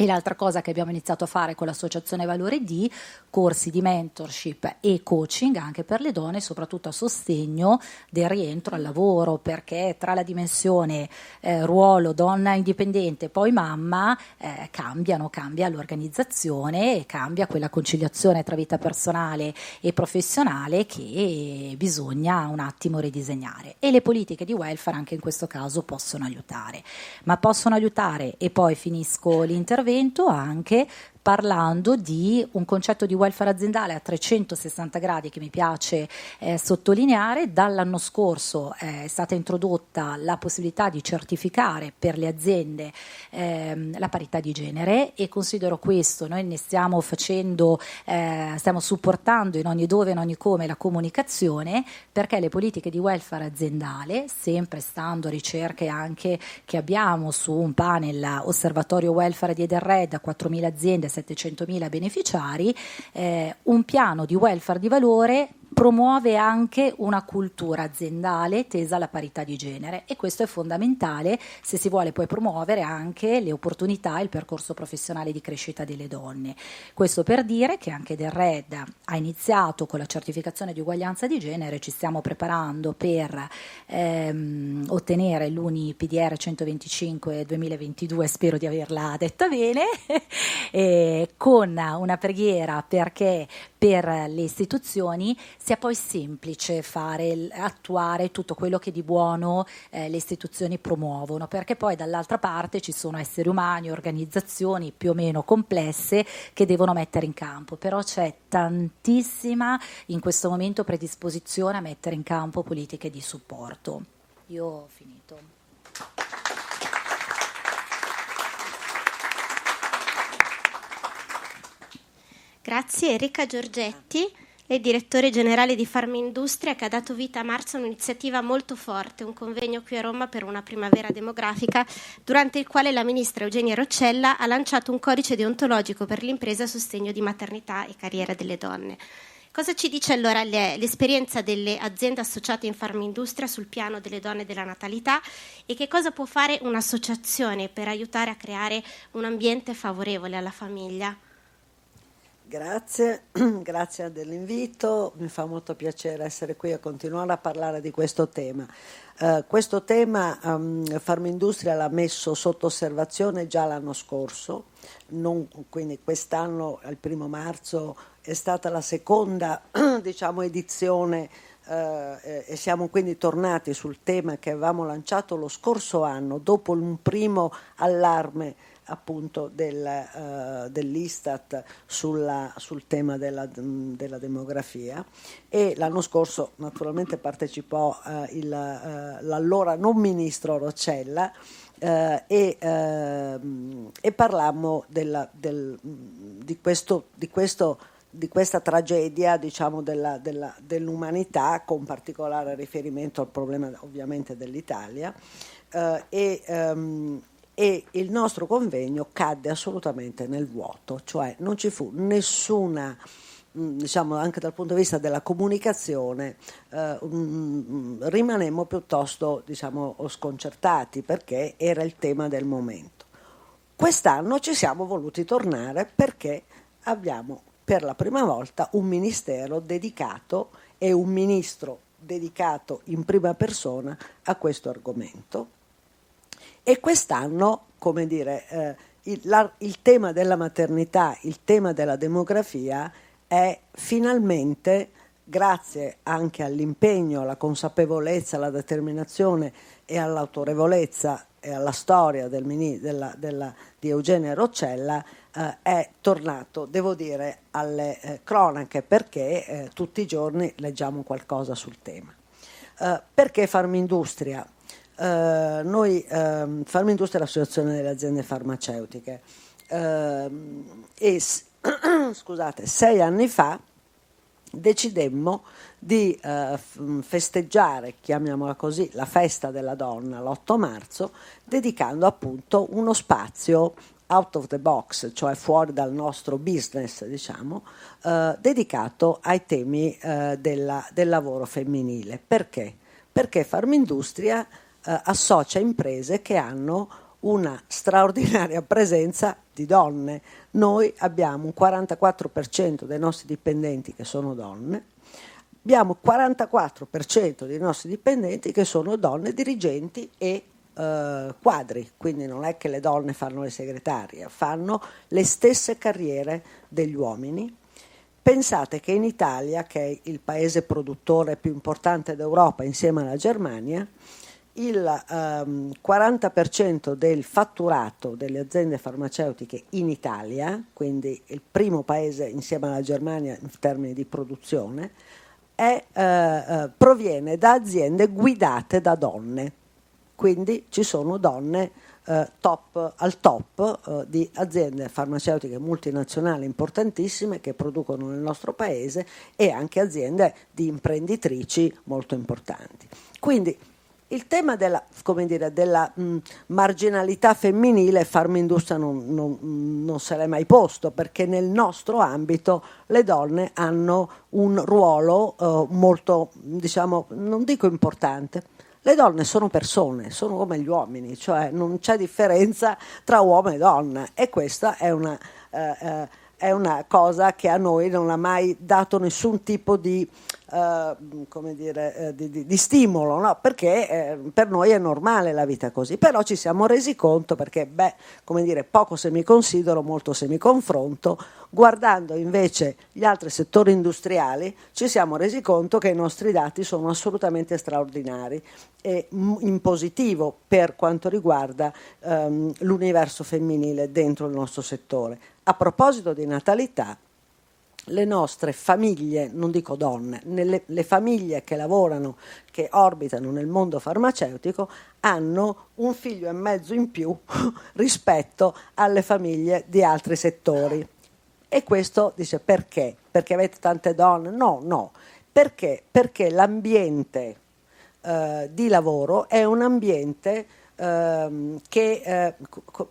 S8: E l'altra cosa che abbiamo iniziato a fare con l'associazione Valore D, corsi di mentorship e coaching anche per le donne, soprattutto a sostegno del rientro al lavoro, perché tra la dimensione eh, ruolo donna indipendente poi mamma eh, cambiano, cambia l'organizzazione e cambia quella conciliazione tra vita personale e professionale che bisogna un attimo ridisegnare. E le politiche di welfare anche in questo caso possono aiutare, ma possono aiutare e poi finisco l'intervento intervento anche parlando di un concetto di welfare aziendale a 360 gradi che mi piace eh, sottolineare. Dall'anno scorso eh, è stata introdotta la possibilità di certificare per le aziende ehm, la parità di genere e considero questo, noi ne stiamo facendo, eh, stiamo supportando in ogni dove, in ogni come la comunicazione perché le politiche di welfare aziendale, sempre stando a ricerche anche che abbiamo su un panel osservatorio welfare di Ederred a 4.000 aziende, 700.000 beneficiari, eh, un piano di welfare di valore promuove anche una cultura aziendale tesa alla parità di genere e questo è fondamentale se si vuole poi promuovere anche le opportunità e il percorso professionale di crescita delle donne. Questo per dire che anche del RED ha iniziato con la certificazione di uguaglianza di genere, ci stiamo preparando per ehm, ottenere l'UNI PDR 125 2022, spero di averla detta bene, con una preghiera perché per le istituzioni sia poi semplice fare, attuare tutto quello che di buono eh, le istituzioni promuovono, perché poi dall'altra parte ci sono esseri umani, organizzazioni più o meno complesse che devono mettere in campo, però c'è tantissima in questo momento predisposizione a mettere in campo politiche di supporto. Io ho finito.
S4: Grazie Enrica Giorgetti è direttore generale di Farmindustria che ha dato vita a marzo a un'iniziativa molto forte, un convegno qui a Roma per una primavera demografica, durante il quale la ministra Eugenia Roccella ha lanciato un codice deontologico per l'impresa a sostegno di maternità e carriera delle donne. Cosa ci dice allora l'esperienza delle aziende associate in Farmindustria sul piano delle donne e della natalità e che cosa può fare un'associazione per aiutare a creare un ambiente favorevole alla famiglia?
S9: Grazie, grazie dell'invito, mi fa molto piacere essere qui a continuare a parlare di questo tema. Uh, questo tema um, Farmindustria l'ha messo sotto osservazione già l'anno scorso, non, quindi quest'anno al primo marzo è stata la seconda diciamo, edizione uh, e siamo quindi tornati sul tema che avevamo lanciato lo scorso anno dopo un primo allarme appunto del, uh, dell'Istat sulla, sul tema della, della, demografia. E l'anno scorso naturalmente partecipò uh, il, uh, l'allora non ministro Roccella e, ehm, e, parlammo della, del, di, questo, di, questo, di, questa tragedia diciamo, della, della, dell'umanità con particolare riferimento al problema ovviamente dell'Italia. E um, e il nostro convegno cadde assolutamente nel vuoto, cioè non ci fu nessuna mm, diciamo anche dal punto di vista della comunicazione eh, um, rimanemmo piuttosto diciamo sconcertati perché era il tema del momento. Quest'anno ci siamo voluti tornare perché abbiamo per la prima volta un ministero dedicato e un ministro dedicato in prima persona a questo argomento e quest'anno, come dire, eh, il, la, il tema della maternità, il tema della demografia è finalmente grazie anche all'impegno, alla consapevolezza, alla determinazione e all'autorevolezza e alla storia del, della, della, di Eugenia Roccella, eh, è tornato, devo dire, alle eh, cronache perché eh, tutti i giorni leggiamo qualcosa sul tema. Eh, perché Farmindustria? Eh, noi, ehm, Farmindustria è l'associazione delle aziende farmaceutiche ehm, e scusate, sei anni fa decidemmo di eh, festeggiare, chiamiamola così, la festa della donna l'8 marzo, dedicando appunto uno spazio out of the box, cioè fuori dal nostro business, diciamo, eh, dedicato ai temi eh, della, del lavoro femminile. Perché? Perché Farmindustria eh, associa imprese che hanno una straordinaria presenza di donne. Noi abbiamo un 44% dei nostri dipendenti che sono donne, abbiamo il 44% dei nostri dipendenti che sono donne dirigenti e eh, quadri, quindi non è che le donne fanno le segretarie, fanno le stesse carriere degli uomini. Pensate che in Italia, che è il paese produttore più importante d'Europa insieme alla Germania, il um, 40% del fatturato delle aziende farmaceutiche in Italia, quindi il primo paese insieme alla Germania in termini di produzione, è, uh, uh, proviene da aziende guidate da donne quindi ci sono donne eh, top, al top eh, di aziende farmaceutiche multinazionali importantissime che producono nel nostro paese e anche aziende di imprenditrici molto importanti. Quindi il tema della, dire, della mh, marginalità femminile Farmindustria non, non, non se l'è mai posto perché nel nostro ambito le donne hanno un ruolo eh, molto, diciamo, non dico importante, le donne sono persone, sono come gli uomini, cioè non c'è differenza tra uomo e donna. E questa è una, eh, eh, è una cosa che a noi non ha mai dato nessun tipo di eh, come dire, eh, di, di, di, stimolo, no? perché eh, per noi è normale la vita così, però ci siamo resi conto perché, beh, come dire, poco se mi considero, molto se mi confronto, guardando invece gli altri settori industriali ci siamo resi conto che i nostri dati sono assolutamente straordinari e in positivo per quanto riguarda ehm, l'universo femminile dentro il nostro settore. A proposito di natalità, le nostre famiglie, non dico donne, nelle, le famiglie che lavorano, che orbitano nel mondo farmaceutico, hanno un figlio e mezzo in più rispetto alle famiglie di altri settori. E questo dice perché? Perché avete tante donne? No, no. Perché? Perché l'ambiente eh, di lavoro è un ambiente ehm, che eh,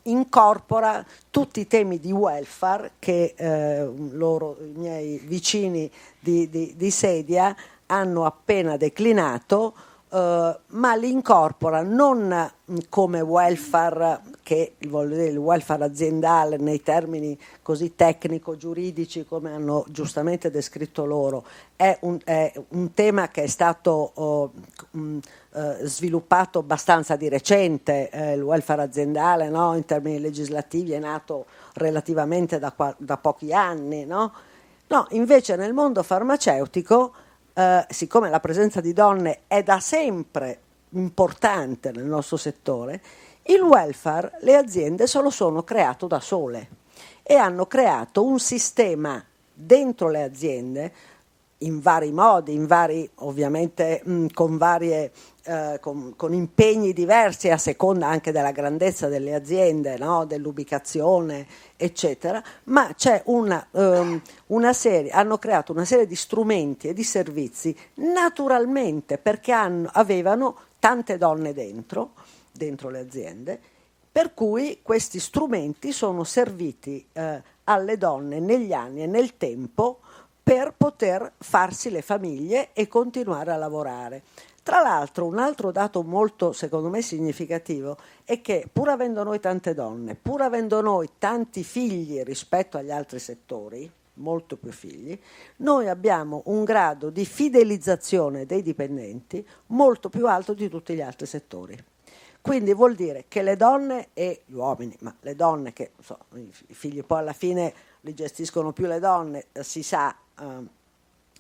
S9: incorpora tutti i temi di welfare che eh, loro, i miei vicini di, di, di sedia hanno appena declinato Uh, ma li incorpora non mm, come welfare, che dire, il welfare aziendale nei termini così tecnico-giuridici come hanno giustamente descritto loro, è un, è un tema che è stato uh, um, uh, sviluppato abbastanza di recente, eh, il welfare aziendale no? in termini legislativi è nato relativamente da, da pochi anni, no? no? invece nel mondo farmaceutico eh, siccome la presenza di donne è da sempre importante nel nostro settore, il welfare le aziende se lo sono creato da sole e hanno creato un sistema dentro le aziende in vari modi, in vari, ovviamente mh, con, varie, eh, con, con, impegni diversi a seconda anche della grandezza delle aziende, no? dell'ubicazione, eccetera, ma c'è una, um, una, serie, hanno creato una serie di strumenti e di servizi naturalmente perché hanno, avevano tante donne dentro, dentro le aziende, per cui questi strumenti sono serviti eh, alle donne negli anni e nel tempo per poter farsi le famiglie e continuare a lavorare. Tra l'altro un altro dato molto secondo me significativo è che pur avendo noi tante donne, pur avendo noi tanti figli rispetto agli altri settori, molto più figli, noi abbiamo un grado di fidelizzazione dei dipendenti molto più alto di tutti gli altri settori. Quindi vuol dire che le donne e gli uomini, ma le donne che so, i figli poi alla fine li gestiscono più le donne, si sa, Ehm,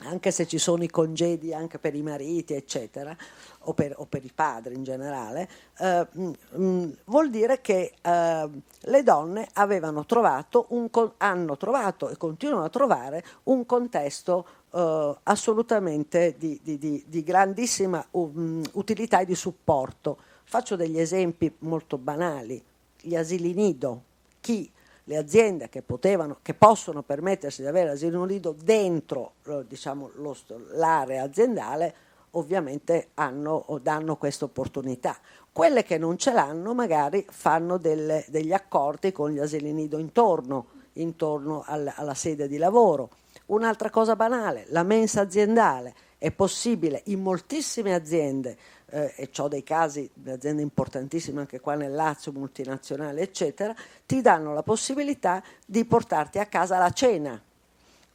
S9: anche se ci sono i congedi anche per i mariti, eccetera, o per, o per i padri in generale, eh, mh, mm, mm, vuol dire che eh, le donne avevano trovato un, hanno trovato e continuano a trovare un contesto eh, assolutamente di, di, di, di grandissima um, utilità e di supporto. Faccio degli esempi molto banali. Gli asili nido. Chi le aziende che, potevano, che possono permettersi di avere l'asilo nido dentro diciamo, lo, l'area aziendale ovviamente hanno danno questa opportunità. Quelle che non ce l'hanno magari fanno delle, degli accordi con gli asili nido intorno, intorno al, alla sede di lavoro. Un'altra cosa banale, la mensa aziendale. È possibile in moltissime aziende eh, e ho dei casi di aziende importantissime anche qua nel Lazio, multinazionali, eccetera, ti danno la possibilità di portarti a casa la cena.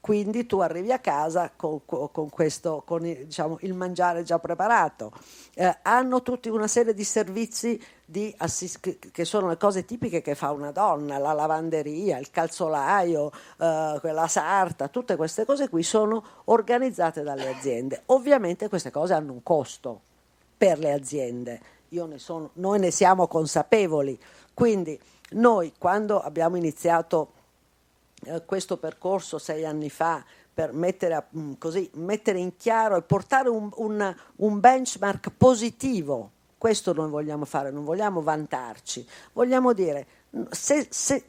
S9: Quindi tu arrivi a casa con, con, questo, con diciamo, il, mangiare già preparato. Eh, hanno tutti una serie di servizi di assist- che sono le cose tipiche che fa una donna, la lavanderia, il calzolaio, eh, la sarta, tutte queste cose qui sono organizzate dalle aziende. Ovviamente queste cose hanno un costo per le aziende. Ne sono, noi ne siamo consapevoli. Quindi noi quando abbiamo iniziato eh, questo percorso sei anni fa per mettere, mh, così, mettere in chiaro e portare un, un, un benchmark positivo, questo noi vogliamo fare, non vogliamo vantarci, vogliamo dire se, se,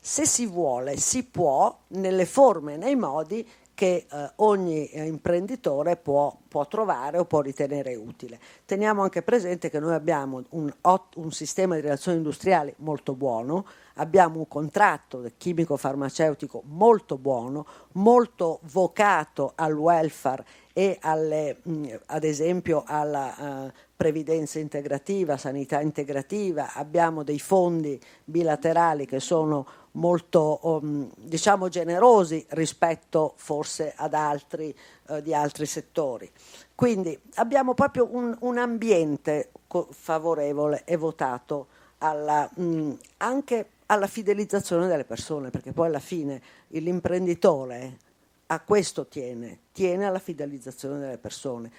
S9: se si vuole, si può, nelle forme e nei modi che eh, ogni eh, imprenditore può, può, trovare o può ritenere utile. Teniamo anche presente che noi abbiamo un, un sistema di relazioni industriali molto buono, abbiamo un contratto chimico-farmaceutico molto buono, molto vocato al welfare e alle, mh, ad esempio alla uh, previdenza integrativa, sanità integrativa, abbiamo dei fondi bilaterali che sono molto um, diciamo generosi rispetto forse ad altri uh, di altri settori. Quindi abbiamo proprio un, un ambiente co- favorevole e votato alla, mh, anche alla fidelizzazione delle persone, perché poi alla fine l'imprenditore a questo tiene, tiene alla fidelizzazione delle persone.